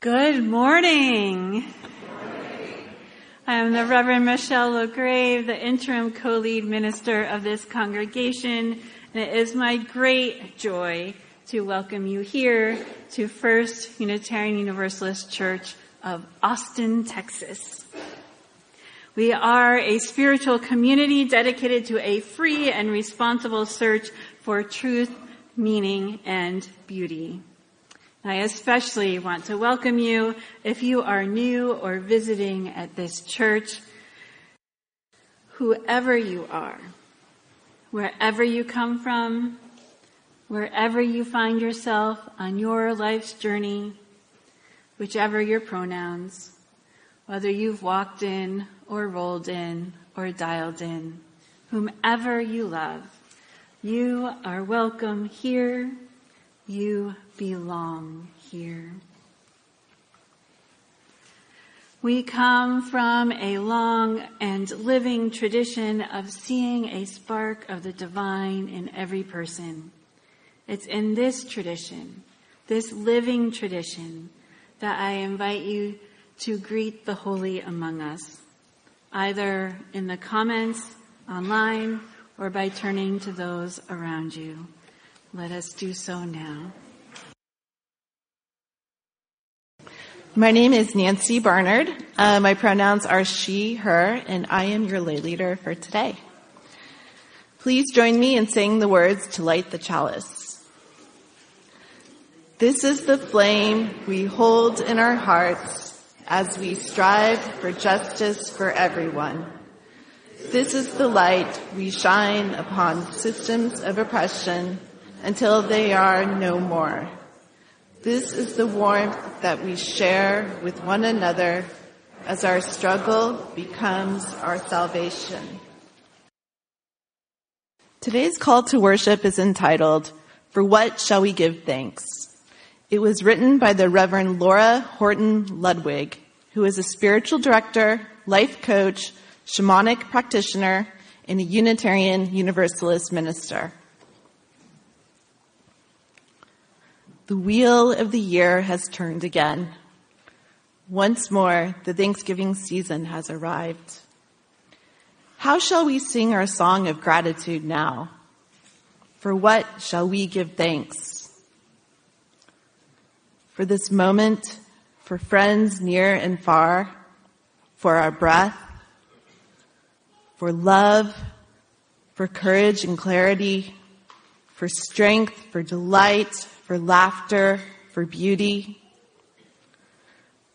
Good morning. I am the Reverend Michelle LaGrave, the interim co-lead minister of this congregation, and it is my great joy to welcome you here to First Unitarian Universalist Church of Austin, Texas. We are a spiritual community dedicated to a free and responsible search for truth, meaning, and beauty. I especially want to welcome you if you are new or visiting at this church. Whoever you are, wherever you come from, wherever you find yourself on your life's journey, whichever your pronouns, whether you've walked in or rolled in or dialed in, whomever you love, you are welcome here. You belong here. We come from a long and living tradition of seeing a spark of the divine in every person. It's in this tradition, this living tradition, that I invite you to greet the holy among us, either in the comments online or by turning to those around you. Let us do so now. My name is Nancy Barnard. Uh, my pronouns are she, her, and I am your lay leader for today. Please join me in saying the words to light the chalice. This is the flame we hold in our hearts as we strive for justice for everyone. This is the light we shine upon systems of oppression until they are no more. This is the warmth that we share with one another as our struggle becomes our salvation. Today's call to worship is entitled, For What Shall We Give Thanks? It was written by the Reverend Laura Horton Ludwig, who is a spiritual director, life coach, shamanic practitioner, and a Unitarian Universalist minister. The wheel of the year has turned again. Once more, the Thanksgiving season has arrived. How shall we sing our song of gratitude now? For what shall we give thanks? For this moment, for friends near and far, for our breath, for love, for courage and clarity, for strength, for delight, for laughter, for beauty,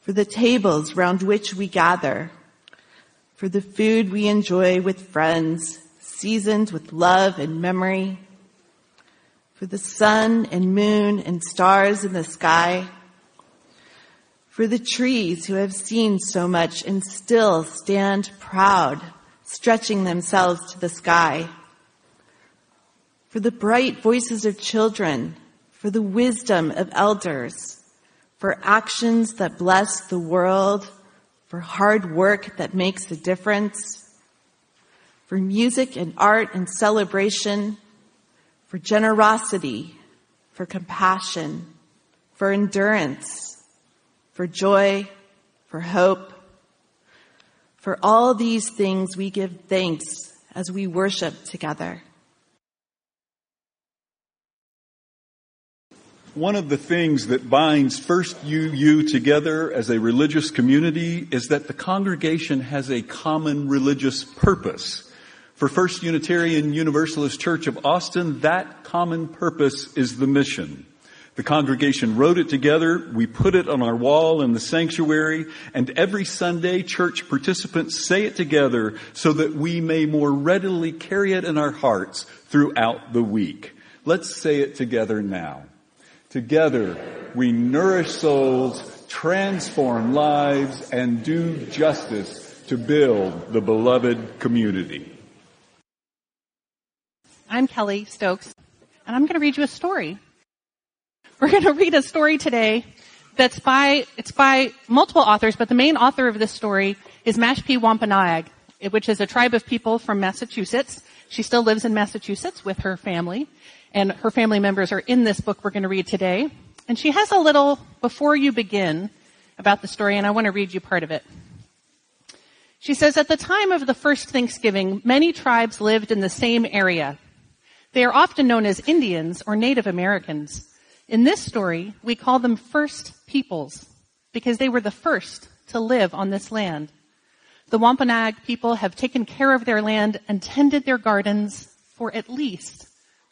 for the tables round which we gather, for the food we enjoy with friends, seasoned with love and memory, for the sun and moon and stars in the sky, for the trees who have seen so much and still stand proud, stretching themselves to the sky, for the bright voices of children for the wisdom of elders, for actions that bless the world, for hard work that makes a difference, for music and art and celebration, for generosity, for compassion, for endurance, for joy, for hope. For all these things we give thanks as we worship together. One of the things that binds First UU together as a religious community is that the congregation has a common religious purpose. For First Unitarian Universalist Church of Austin, that common purpose is the mission. The congregation wrote it together, we put it on our wall in the sanctuary, and every Sunday church participants say it together so that we may more readily carry it in our hearts throughout the week. Let's say it together now. Together, we nourish souls, transform lives, and do justice to build the beloved community. I'm Kelly Stokes, and I'm going to read you a story. We're going to read a story today that's by, it's by multiple authors, but the main author of this story is Mashpee Wampanoag, which is a tribe of people from Massachusetts. She still lives in Massachusetts with her family and her family members are in this book we're going to read today. And she has a little, before you begin, about the story, and I want to read you part of it. She says, at the time of the first Thanksgiving, many tribes lived in the same area. They are often known as Indians or Native Americans. In this story, we call them first peoples because they were the first to live on this land. The Wampanoag people have taken care of their land and tended their gardens for at least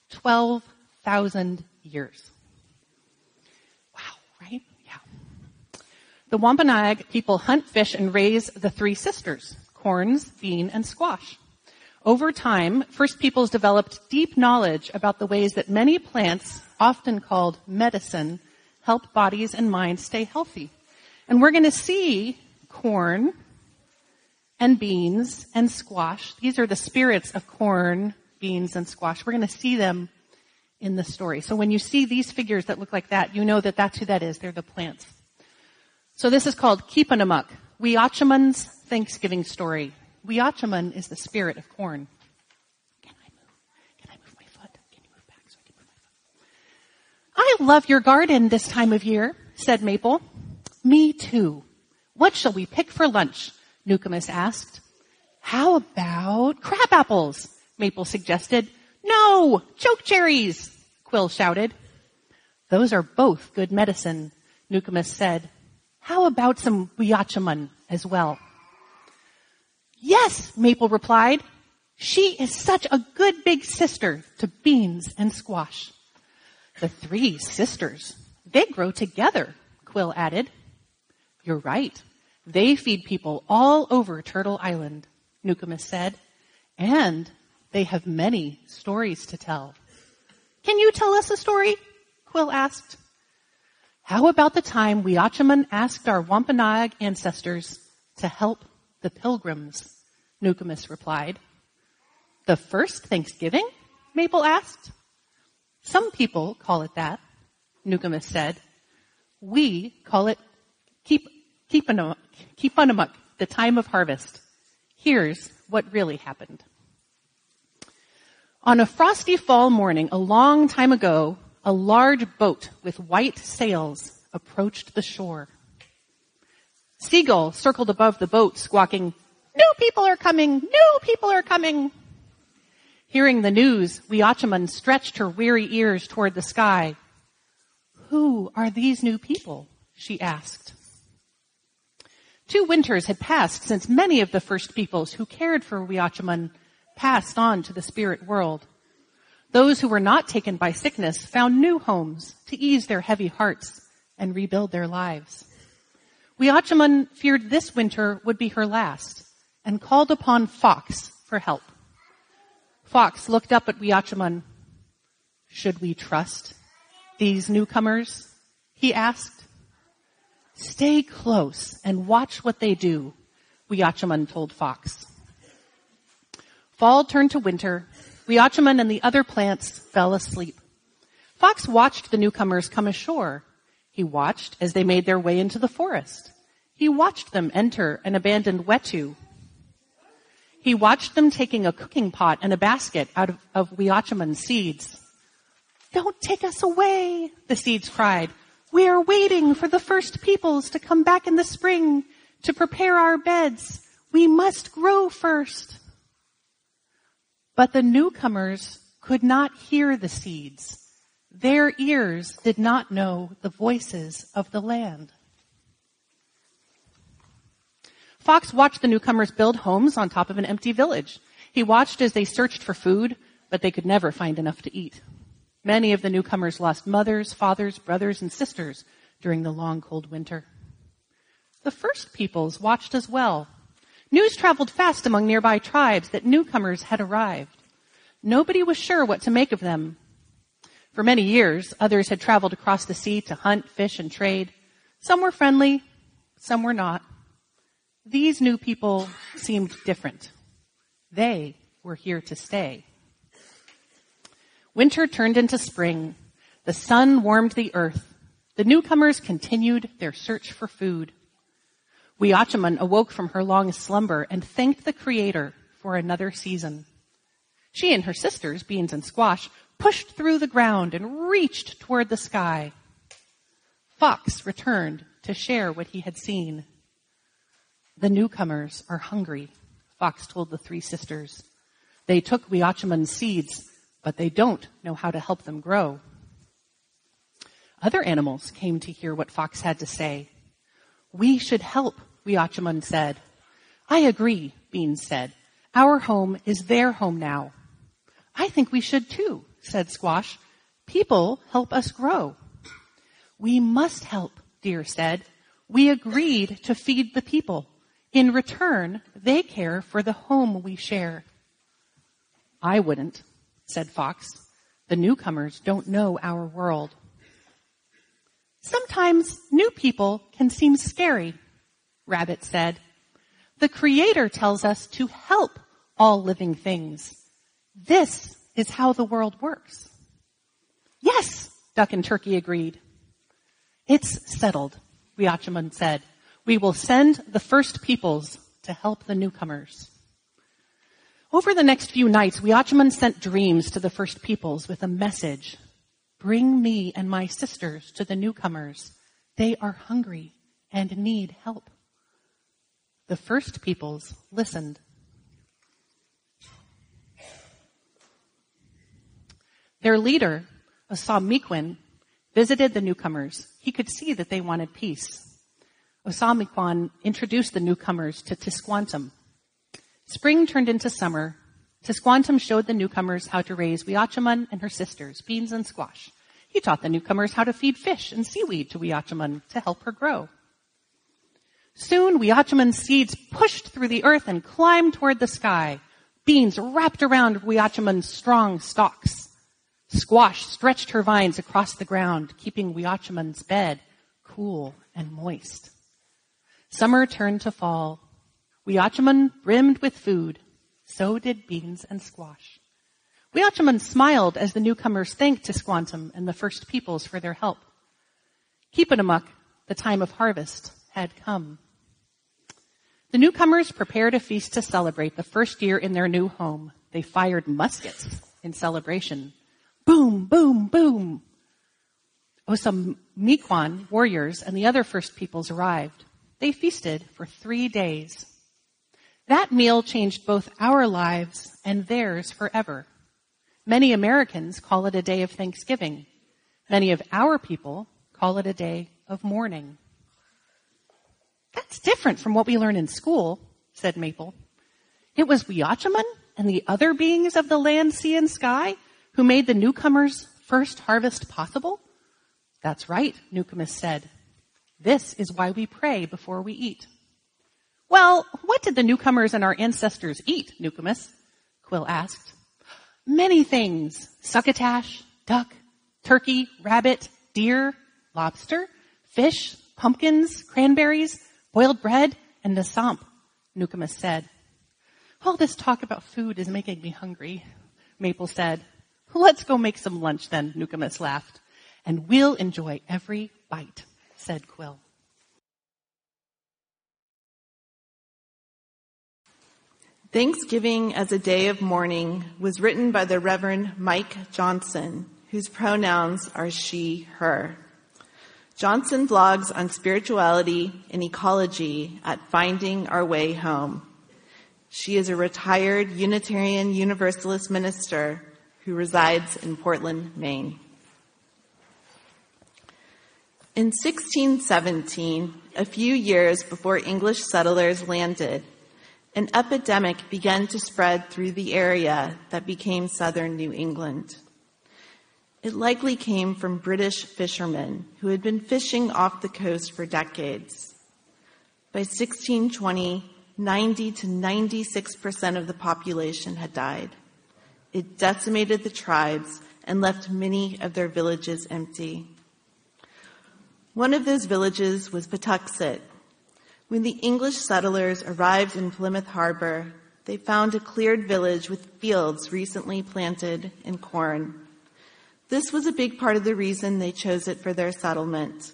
12,000 years. Wow, right? Yeah. The Wampanoag people hunt, fish, and raise the three sisters, corns, bean, and squash. Over time, First Peoples developed deep knowledge about the ways that many plants, often called medicine, help bodies and minds stay healthy. And we're going to see corn and beans and squash. These are the spirits of corn, beans, and squash. We're going to see them in the story. So when you see these figures that look like that, you know that that's who that is. They're the plants. So this is called Keepunumuk, Weeachamun's Thanksgiving story. Weeachamun is the spirit of corn. Can I move? Can I move my foot? Can you move back so I can move my foot? I love your garden this time of year, said Maple. Me too. What shall we pick for lunch? Nukumus asked. How about crab apples? Maple suggested. No! Choke cherries! Quill shouted. Those are both good medicine, Nukumus said. How about some Weeachamun as well? Yes, Maple replied. She is such a good big sister to beans and squash. The three sisters, they grow together, Quill added. You're right. They feed people all over Turtle Island, Nukumus said. And they have many stories to tell. Can you tell us a story? Quill asked. How about the time Weeachamun asked our Wampanoag ancestors to help the pilgrims? Nukumus replied. The first Thanksgiving? Maple asked. Some people call it that, Nukumus said. We call it keep, Keepunumuk, the time of harvest. Here's what really happened. On a frosty fall morning, a long time ago, a large boat with white sails approached the shore. Seagull circled above the boat, squawking, New people are coming! New people are coming! Hearing the news, Weeachamun stretched her weary ears toward the sky. Who are these new people? she asked. Two winters had passed since many of the first peoples who cared for Weeachamun passed on to the spirit world. Those who were not taken by sickness found new homes to ease their heavy hearts and rebuild their lives. Weeachamun feared this winter would be her last and called upon Fox for help. Fox looked up at Weeachamun. Should we trust these newcomers? He asked. Stay close and watch what they do, Weeachamun told Fox. Fall turned to winter. Weeachamun and the other plants fell asleep. Fox watched the newcomers come ashore. He watched as they made their way into the forest. He watched them enter an abandoned wetu he watched them taking a cooking pot and a basket out of, of seeds. Don't take us away, the seeds cried. We are waiting for the first peoples to come back in the spring to prepare our beds. We must grow first. But the newcomers could not hear the seeds. Their ears did not know the voices of the land. Fox watched the newcomers build homes on top of an empty village. He watched as they searched for food, but they could never find enough to eat. Many of the newcomers lost mothers, fathers, brothers, and sisters during the long cold winter. The first peoples watched as well. News traveled fast among nearby tribes that newcomers had arrived. Nobody was sure what to make of them. For many years, others had traveled across the sea to hunt, fish, and trade. Some were friendly, some were not. These new people seemed different. They were here to stay. Winter turned into spring. The sun warmed the earth. The newcomers continued their search for food. Weeachamun awoke from her long slumber and thanked the Creator for another season. She and her sisters, Beans and Squash, pushed through the ground and reached toward the sky. Fox returned to share what he had seen. The newcomers are hungry, Fox told the three sisters. They took Weeachamun's seeds, but they don't know how to help them grow. Other animals came to hear what Fox had to say. We should help, Weeachamun said. I agree, Beans said. Our home is their home now. I think we should too, said Squash. People help us grow. We must help, Deer said. We agreed to feed the people. In return, they care for the home we share. I wouldn't, said Fox. The newcomers don't know our world. Sometimes new people can seem scary, Rabbit said. The Creator tells us to help all living things. This is how the world works. Yes, Duck and Turkey agreed. It's settled, Weeachamun said. We will send the first peoples to help the newcomers. Over the next few nights, Weeachamun sent dreams to the first peoples with a message. Bring me and my sisters to the newcomers. They are hungry and need help. The first peoples listened. Their leader, Osamequin, visited the newcomers. He could see that they wanted peace. Osamequin introduced the newcomers to Tisquantum. Spring turned into summer. Tisquantum showed the newcomers how to raise Weeachamun and her sisters, beans and squash. He taught the newcomers how to feed fish and seaweed to Weeachamun to help her grow. Soon, Weeachamun's seeds pushed through the earth and climbed toward the sky. Beans wrapped around Weeachamun's strong stalks. Squash stretched her vines across the ground, keeping Weeachamun's bed cool and moist. Summer turned to fall. Weeachamun brimmed with food. So did beans and squash. Weeachamun smiled as the newcomers thanked Tisquantum and the first peoples for their help. Keepunumuk, the time of harvest, had come. The newcomers prepared a feast to celebrate the first year in their new home. They fired muskets in celebration. Boom, boom, boom. Osamequin warriors and the other first peoples arrived. They feasted for three days. That meal changed both our lives and theirs forever. Many Americans call it a day of Thanksgiving. Many of our people call it a day of mourning. That's different from what we learn in school, said Maple. It was Weeachamun and the other beings of the land, sea, and sky who made the newcomers' first harvest possible? That's right, Nukumus said. This is why we pray before we eat. Well, what did the newcomers and our ancestors eat, Nukumus? Quill asked. Many things. Succotash, duck, turkey, rabbit, deer, lobster, fish, pumpkins, cranberries, boiled bread, and the samp, said. All this talk about food is making me hungry, Maple said. Let's go make some lunch then, Nukumus laughed. And we'll enjoy every bite, said Quill. Thanksgiving as a day of mourning was written by the Reverend Myke Johnson, whose pronouns are she, her. Johnson blogs on spirituality and ecology at Finding Our Way Home. She is a retired Unitarian Universalist minister who resides in Portland, Maine. In 1617, a few years before English settlers landed, an epidemic began to spread through the area that became southern New England. It likely came from British fishermen who had been fishing off the coast for decades. By 1620, 90 to 96% of the population had died. It decimated the tribes and left many of their villages empty. One of those villages was Patuxet. When the English settlers arrived in Plymouth Harbor, they found a cleared village with fields recently planted in corn. This was a big part of the reason they chose it for their settlement.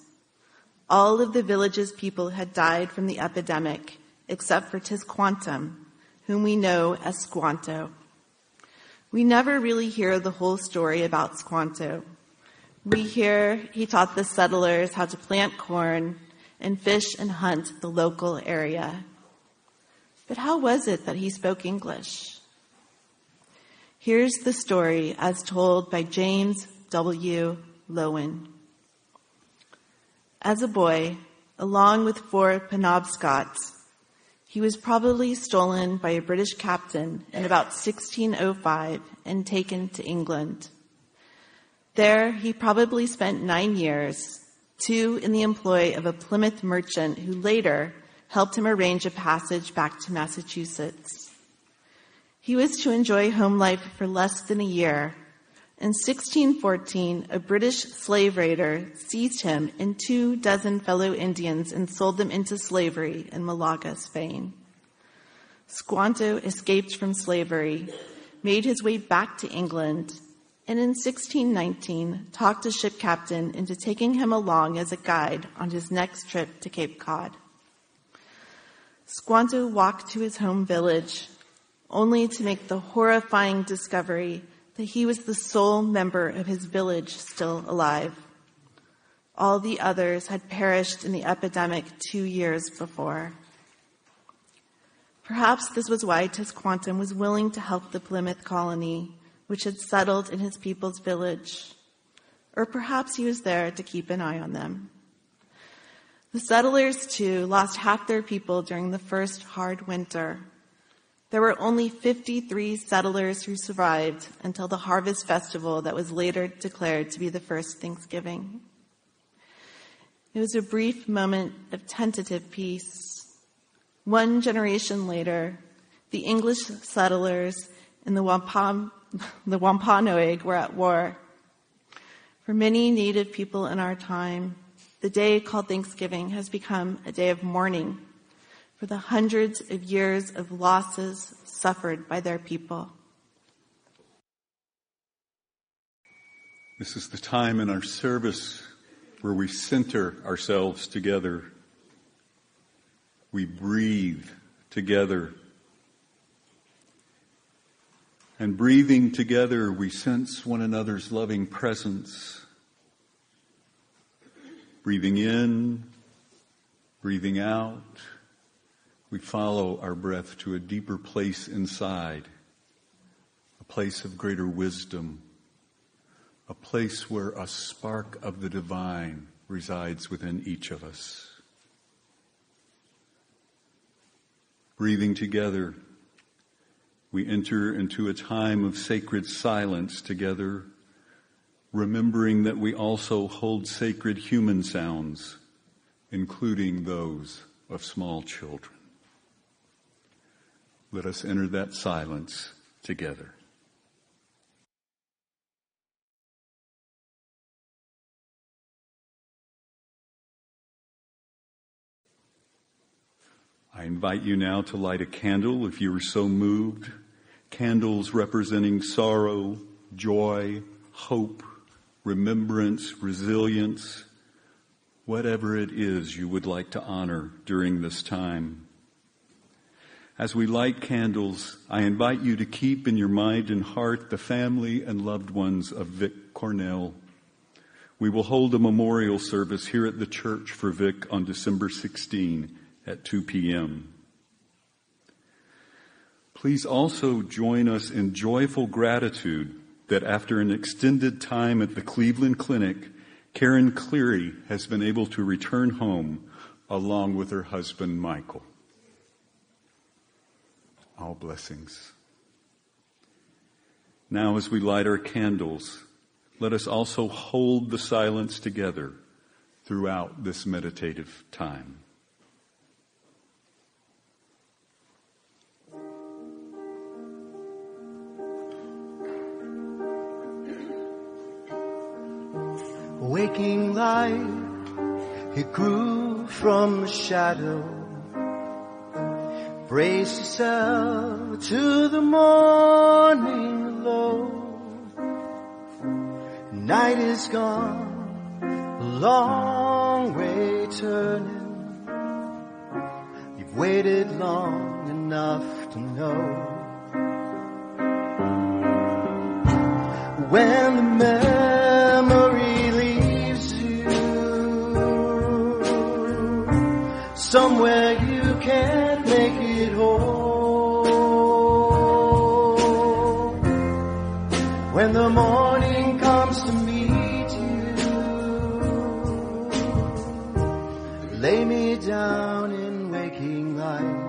All of the village's people had died from the epidemic, except for Tisquantum, whom we know as Squanto. We never really hear the whole story about Squanto. We hear he taught the settlers how to plant corn and fish and hunt the local area. But how was it that he spoke English? Here's the story as told by James W. Loewen. As a boy, along with four Penobscots, he was probably stolen by a British captain in about 1605 and taken to England. There, he probably spent nine years, two in the employ of a Plymouth merchant who later helped him arrange a passage back to Massachusetts. He was to enjoy home life for less than a year. In 1614, a British slave raider seized him and two dozen fellow Indians and sold them into slavery in Malaga, Spain. Squanto escaped from slavery, made his way back to England, and in 1619 talked a ship captain into taking him along as a guide on his next trip to Cape Cod. Squanto walked to his home village, only to make the horrifying discovery that he was the sole member of his village still alive. All the others had perished in the epidemic two years before. Perhaps this was why Tisquantum was willing to help the Plymouth colony, which had settled in his people's village. Or perhaps he was there to keep an eye on them. The settlers, too, lost half their people during the first hard winter. There were only 53 settlers who survived until the harvest festival that was later declared to be the first Thanksgiving. It was a brief moment of tentative peace. One generation later, the English settlers in the, Wampam, the Wampanoag were at war. For many native people in our time, the day called Thanksgiving has become a day of mourning for the hundreds of years of losses suffered by their people. This is the time in our service where we center ourselves together. We breathe together. And breathing together, we sense one another's loving presence. Breathing in, breathing out, we follow our breath to a deeper place inside, a place of greater wisdom, a place where a spark of the divine resides within each of us. Breathing together, we enter into a time of sacred silence together remembering that we also hold sacred human sounds, including those of small children. Let us enter that silence together. I invite you now to light a candle if you are so moved. Candles representing sorrow, joy, hope, remembrance, resilience, whatever it is you would like to honor during this time. As we light candles, I invite you to keep in your mind and heart the family and loved ones of Vic Cornell. We will hold a memorial service here at the church for Vic on December 16 at 2 p.m. Please also join us in joyful gratitude that after an extended time at the Cleveland Clinic, Karen Cleary has been able to return home along with her husband Michael. All blessings. Now as we light our candles, let us also hold the silence together throughout this meditative time. Waking light, He grew from the shadow. Brace yourself to the morning glow. Night is gone, a long way turning. You've waited long enough to know. When the somewhere you can't make it home. When the morning comes to meet you, lay me down in waking light.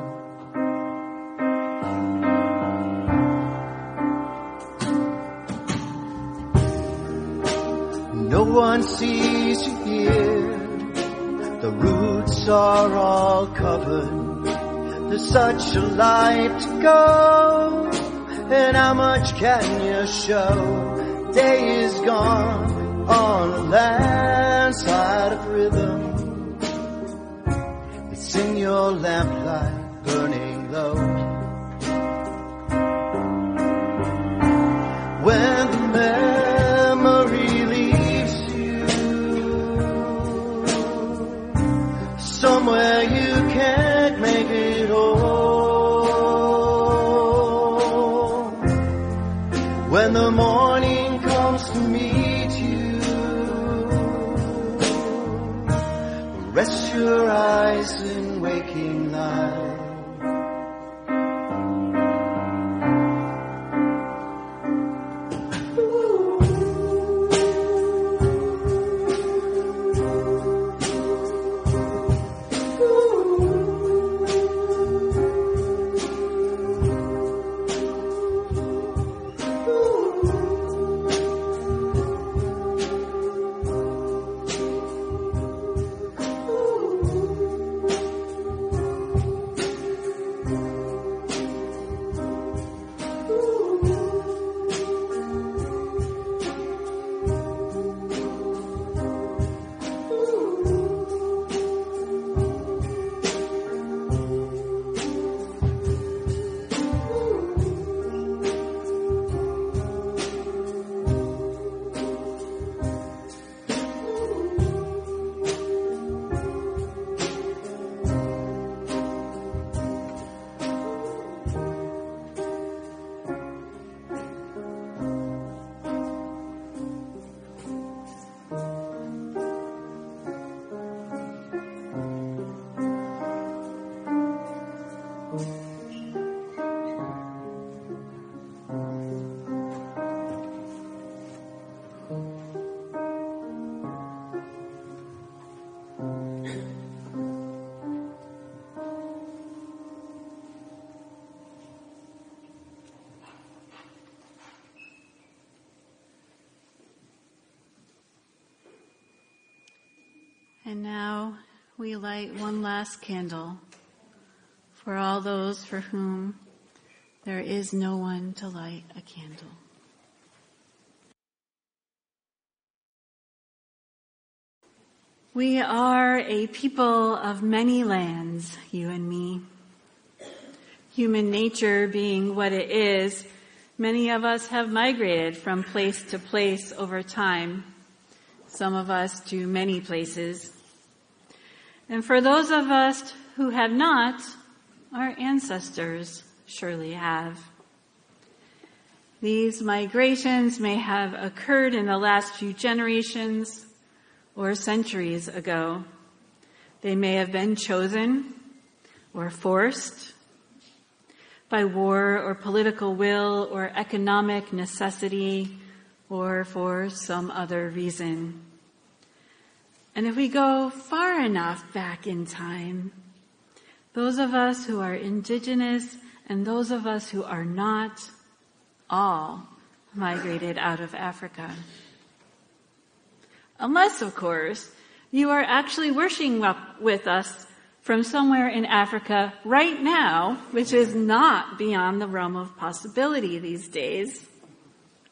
No one sees you here. The roots are all covered. There's such a light to go. And how much can you show? Day is gone on a landslide of rhythm. It's in your lamplight burning And now we light one last candle for all those for whom there is no one to light a candle. We are a people of many lands, you and me. Human nature being what it is, many of us have migrated from place to place over time. Some of us to many places. And for those of us who have not, our ancestors surely have. These migrations may have occurred in the last few generations or centuries ago. They may have been chosen or forced by war or political will or economic necessity or for some other reason. And if we go far enough back in time, those of us who are indigenous and those of us who are not all migrated out of Africa. Unless, of course, you are actually worshiping with us from somewhere in Africa right now, which is not beyond the realm of possibility these days.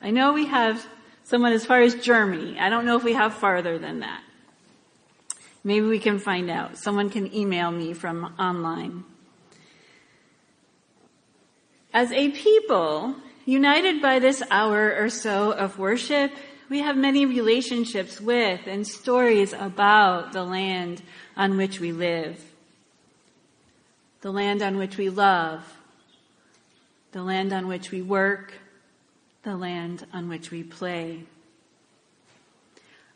I know we have someone as far as Germany. I don't know if we have farther than that. Maybe we can find out. Someone can email me from online. As a people, united by this hour or so of worship, we have many relationships with and stories about the land on which we live. The land on which we love. The land on which we work. The land on which we play.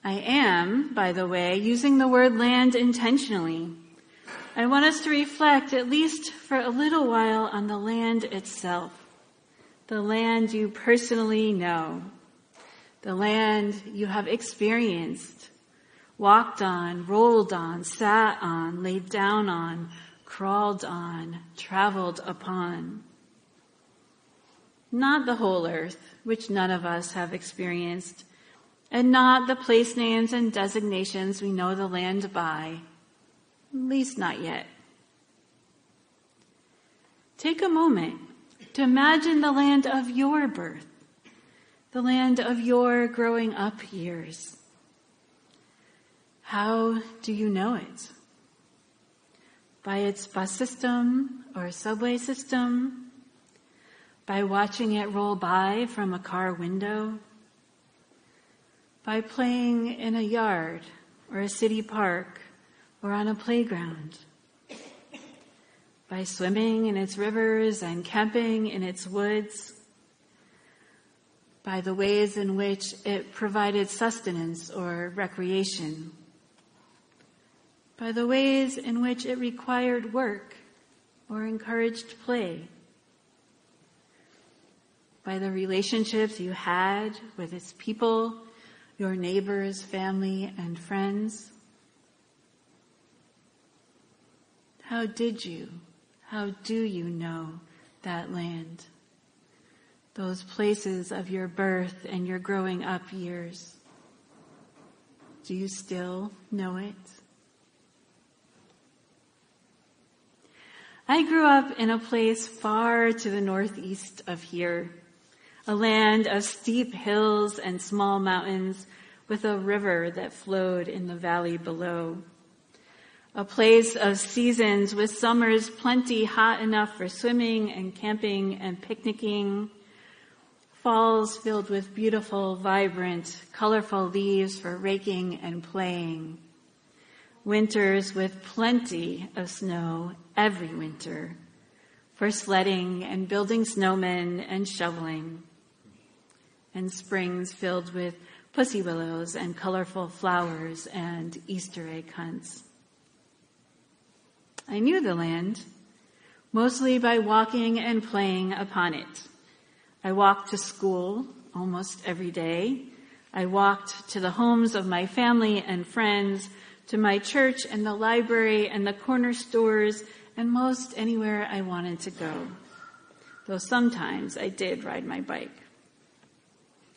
I am, by the way, using the word land intentionally. I want us to reflect, at least for a little while, on the land itself. The land you personally know. The land you have experienced, walked on, rolled on, sat on, laid down on, crawled on, traveled upon. Not the whole earth, which none of us have experienced, and not the place names and designations we know the land by, at least not yet. Take a moment to imagine the land of your birth, the land of your growing up years. How do you know it? By its bus system or subway system? By watching it roll by from a car window? By playing in a yard or a city park or on a playground? By swimming in its rivers and camping in its woods? By the ways in which it provided sustenance or recreation? By the ways in which it required work or encouraged play? By the relationships you had with its people, your neighbors, family, and friends? How did you, how do you know that land? Those places of your birth and your growing up years. Do you still know it? I grew up in a place far to the northeast of here, a land of steep hills and small mountains with a river that flowed in the valley below. A place of seasons with summers plenty hot enough for swimming and camping and picnicking, falls filled with beautiful, vibrant, colorful leaves for raking and playing, winters with plenty of snow every winter for sledding and building snowmen and shoveling, and springs filled with pussy willows and colorful flowers and Easter egg hunts. I knew the land, mostly by walking and playing upon it. I walked to school almost every day. I walked to the homes of my family and friends, to my church and the library and the corner stores and most anywhere I wanted to go. Though sometimes I did ride my bike.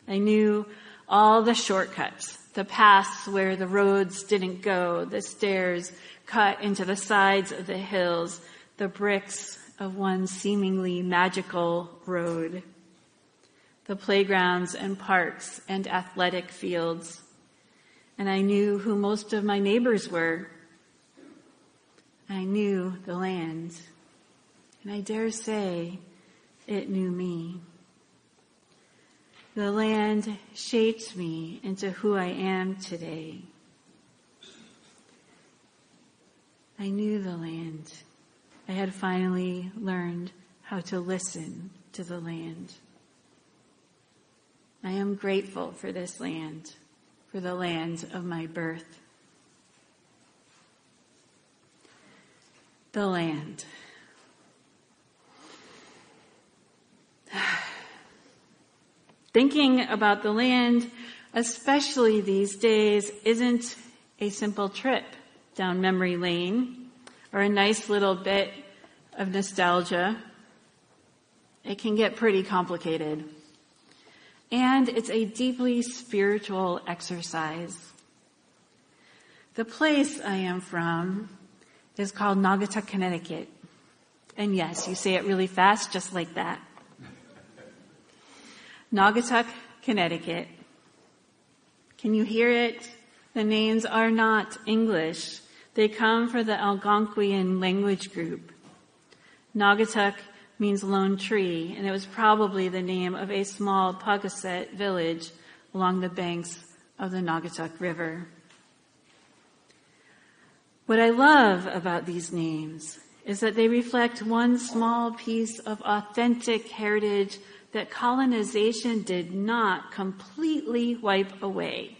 I knew all the shortcuts, the paths where the roads didn't go, the stairs cut into the sides of the hills, the bricks of one seemingly magical road, the playgrounds and parks and athletic fields. And I knew who most of my neighbors were. I knew the land. And I dare say it knew me. The land shaped me into who I am today. I knew the land. I had finally learned how to listen to the land. I am grateful for this land, for the land of my birth. The land. Thinking about the land, especially these days, isn't a simple trip down memory lane or a nice little bit of nostalgia. It can get pretty complicated. And it's a deeply spiritual exercise. The place I am from is called Naugatuck, Connecticut. And yes, you say it really fast, just like that. Naugatuck, Connecticut. Can you hear it? The names are not English. They come from the Algonquian language group. Naugatuck means lone tree, and it was probably the name of a small Paugussett village along the banks of the Naugatuck River. What I love about these names is that they reflect one small piece of authentic heritage that colonization did not completely wipe away.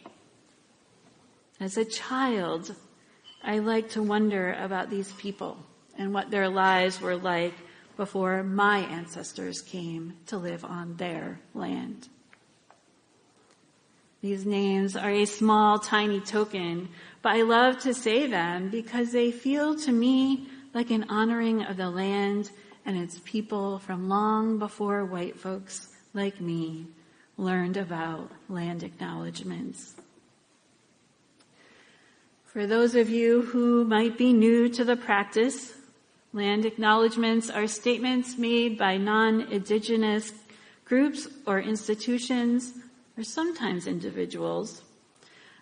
As a child, I like to wonder about these people and what their lives were like before my ancestors came to live on their land. These names are a small, tiny token, but I love to say them because they feel to me like an honoring of the land and its people from long before white folks like me learned about land acknowledgements. For those of you who might be new to the practice, land acknowledgements are statements made by non-indigenous groups or institutions, or sometimes individuals,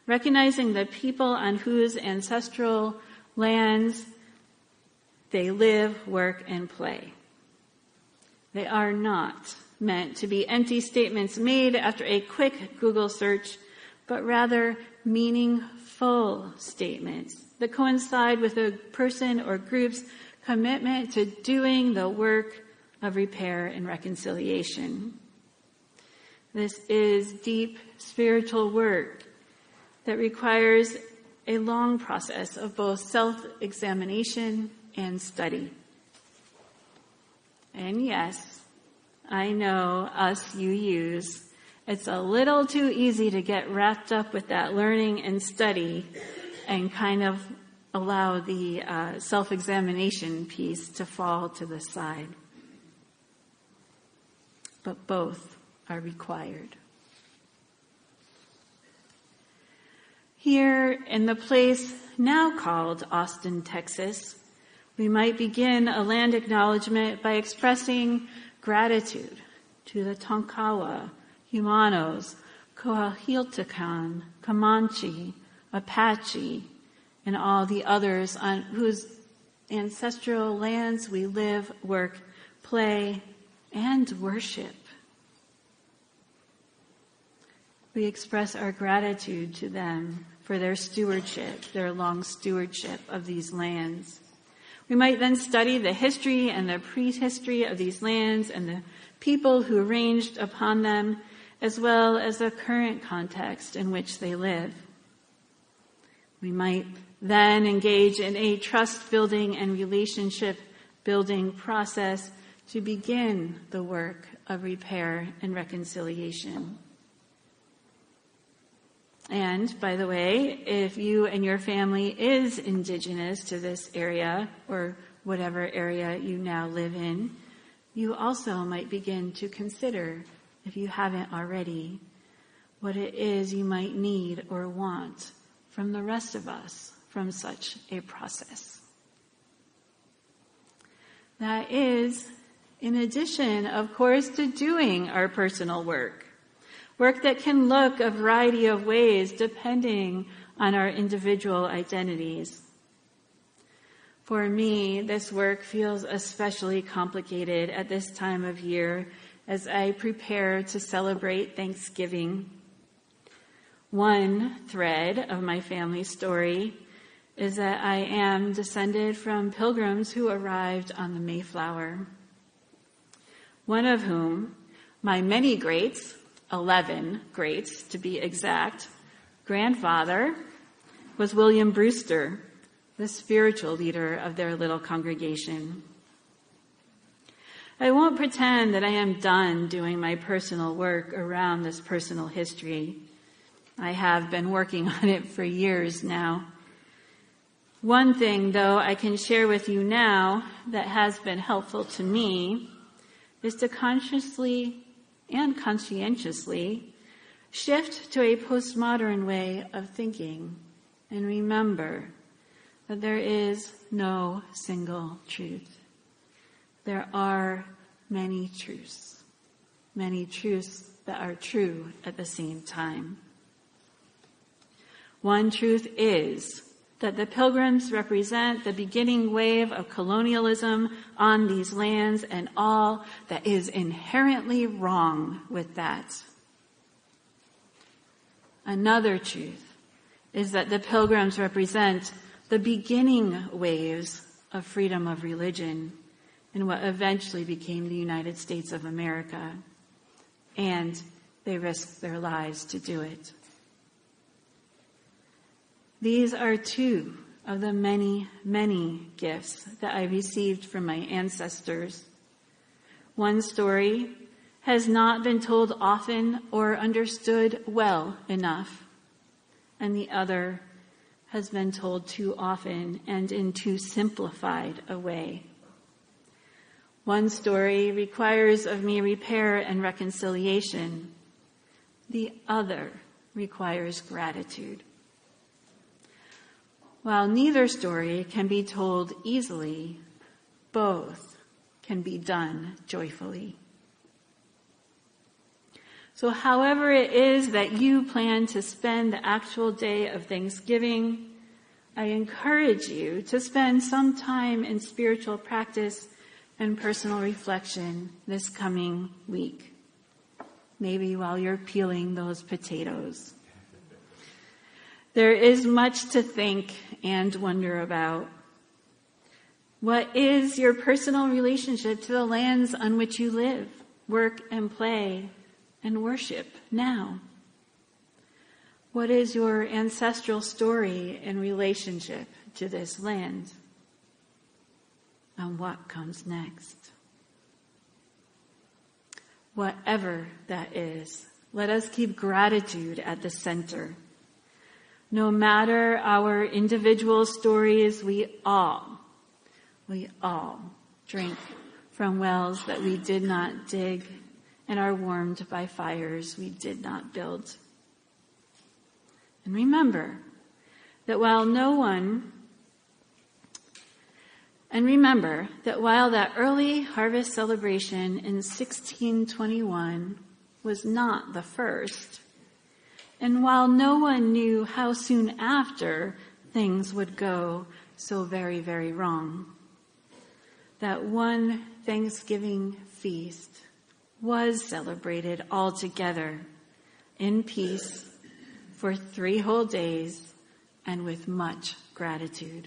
recognizing the people on whose ancestral lands they live, work, and play. They are not meant to be empty statements made after a quick Google search, but rather meaningful statements that coincide with a person or group's commitment to doing the work of repair and reconciliation. This is deep spiritual work that requires a long process of both self-examination and study. And yes, I know us UUs, it's a little too easy to get wrapped up with that learning and study and kind of allow the uh, self-examination piece to fall to the side. But both are required. Here in the place now called Austin, Texas, we might begin a land acknowledgement by expressing gratitude to the Tonkawa, Jumanos, Coahuiltecan, Comanche, Apache, and all the others on whose ancestral lands we live, work, play, and worship. We express our gratitude to them for their stewardship, their long stewardship of these lands. We might then study the history and the prehistory of these lands and the people who arranged upon them, as well as the current context in which they live. We might then engage in a trust building and relationship building process to begin the work of repair and reconciliation. And by the way, if you and your family is indigenous to this area or whatever area you now live in, you also might begin to consider, if you haven't already, what it is you might need or want from the rest of us from such a process. That is, in addition, of course, to doing our personal work. Work that can look a variety of ways depending on our individual identities. For me, this work feels especially complicated at this time of year as I prepare to celebrate Thanksgiving. One thread of my family story is that I am descended from pilgrims who arrived on the Mayflower. One of whom, my many greats, 11 greats to be exact, grandfather was William Brewster, the spiritual leader of their little congregation. I won't pretend that I am done doing my personal work around this personal history. I have been working on it for years now. One thing, though, I can share with you now that has been helpful to me is to consciously and conscientiously shift to a postmodern way of thinking and remember that there is no single truth. There are many truths, many truths that are true at the same time. One truth is that the pilgrims represent the beginning wave of colonialism on these lands and all that is inherently wrong with that. Another truth is that the pilgrims represent the beginning waves of freedom of religion in what eventually became the United States of America. And they risked their lives to do it. These are two of the many, many gifts that I received from my ancestors. One story has not been told often or understood well enough, and the other has been told too often and in too simplified a way. One story requires of me repair and reconciliation. The other requires gratitude. While neither story can be told easily, both can be done joyfully. So however it is that you plan to spend the actual day of Thanksgiving, I encourage you to spend some time in spiritual practice and personal reflection this coming week. Maybe while you're peeling those potatoes. There is much to think and wonder about. What is your personal relationship to the lands on which you live, work, and play, and worship now? What is your ancestral story in relationship to this land? And what comes next? Whatever that is, let us keep gratitude at the center no matter our individual stories, we all, we all drink from wells that we did not dig and are warmed by fires we did not build. And remember that while no one, and remember that while that early harvest celebration in 1621 was not the first, and while no one knew how soon after things would go so very, very wrong, that one Thanksgiving feast was celebrated all together in peace for three whole days and with much gratitude.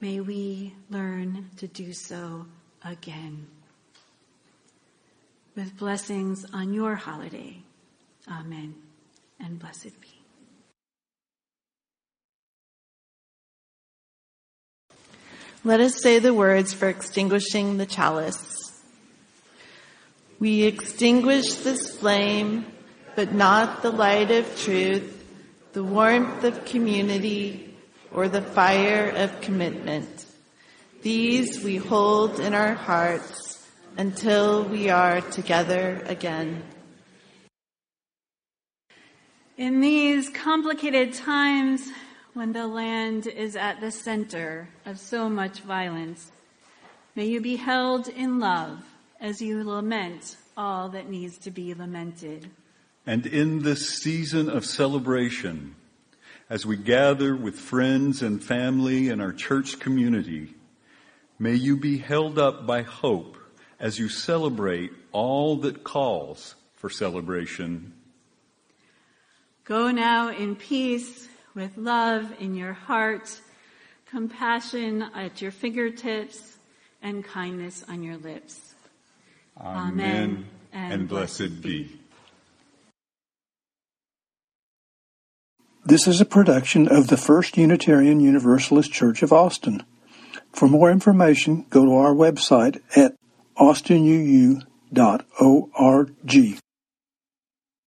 May we learn to do so again. With blessings on your holiday. Amen and blessed be. Let us say the words for extinguishing the chalice. We extinguish this flame, but not the light of truth, the warmth of community, or the fire of commitment. These we hold in our hearts until we are together again. In these complicated times when the land is at the center of so much violence, may you be held in love as you lament all that needs to be lamented. And in this season of celebration, as we gather with friends and family in our church community, may you be held up by hope as you celebrate all that calls for celebration Go now in peace with love in your heart, compassion at your fingertips, and kindness on your lips. Amen, Amen and, and, blessed be. This is a production of the First Unitarian Universalist Church of Austin. For more information, go to our website at austinuu.org.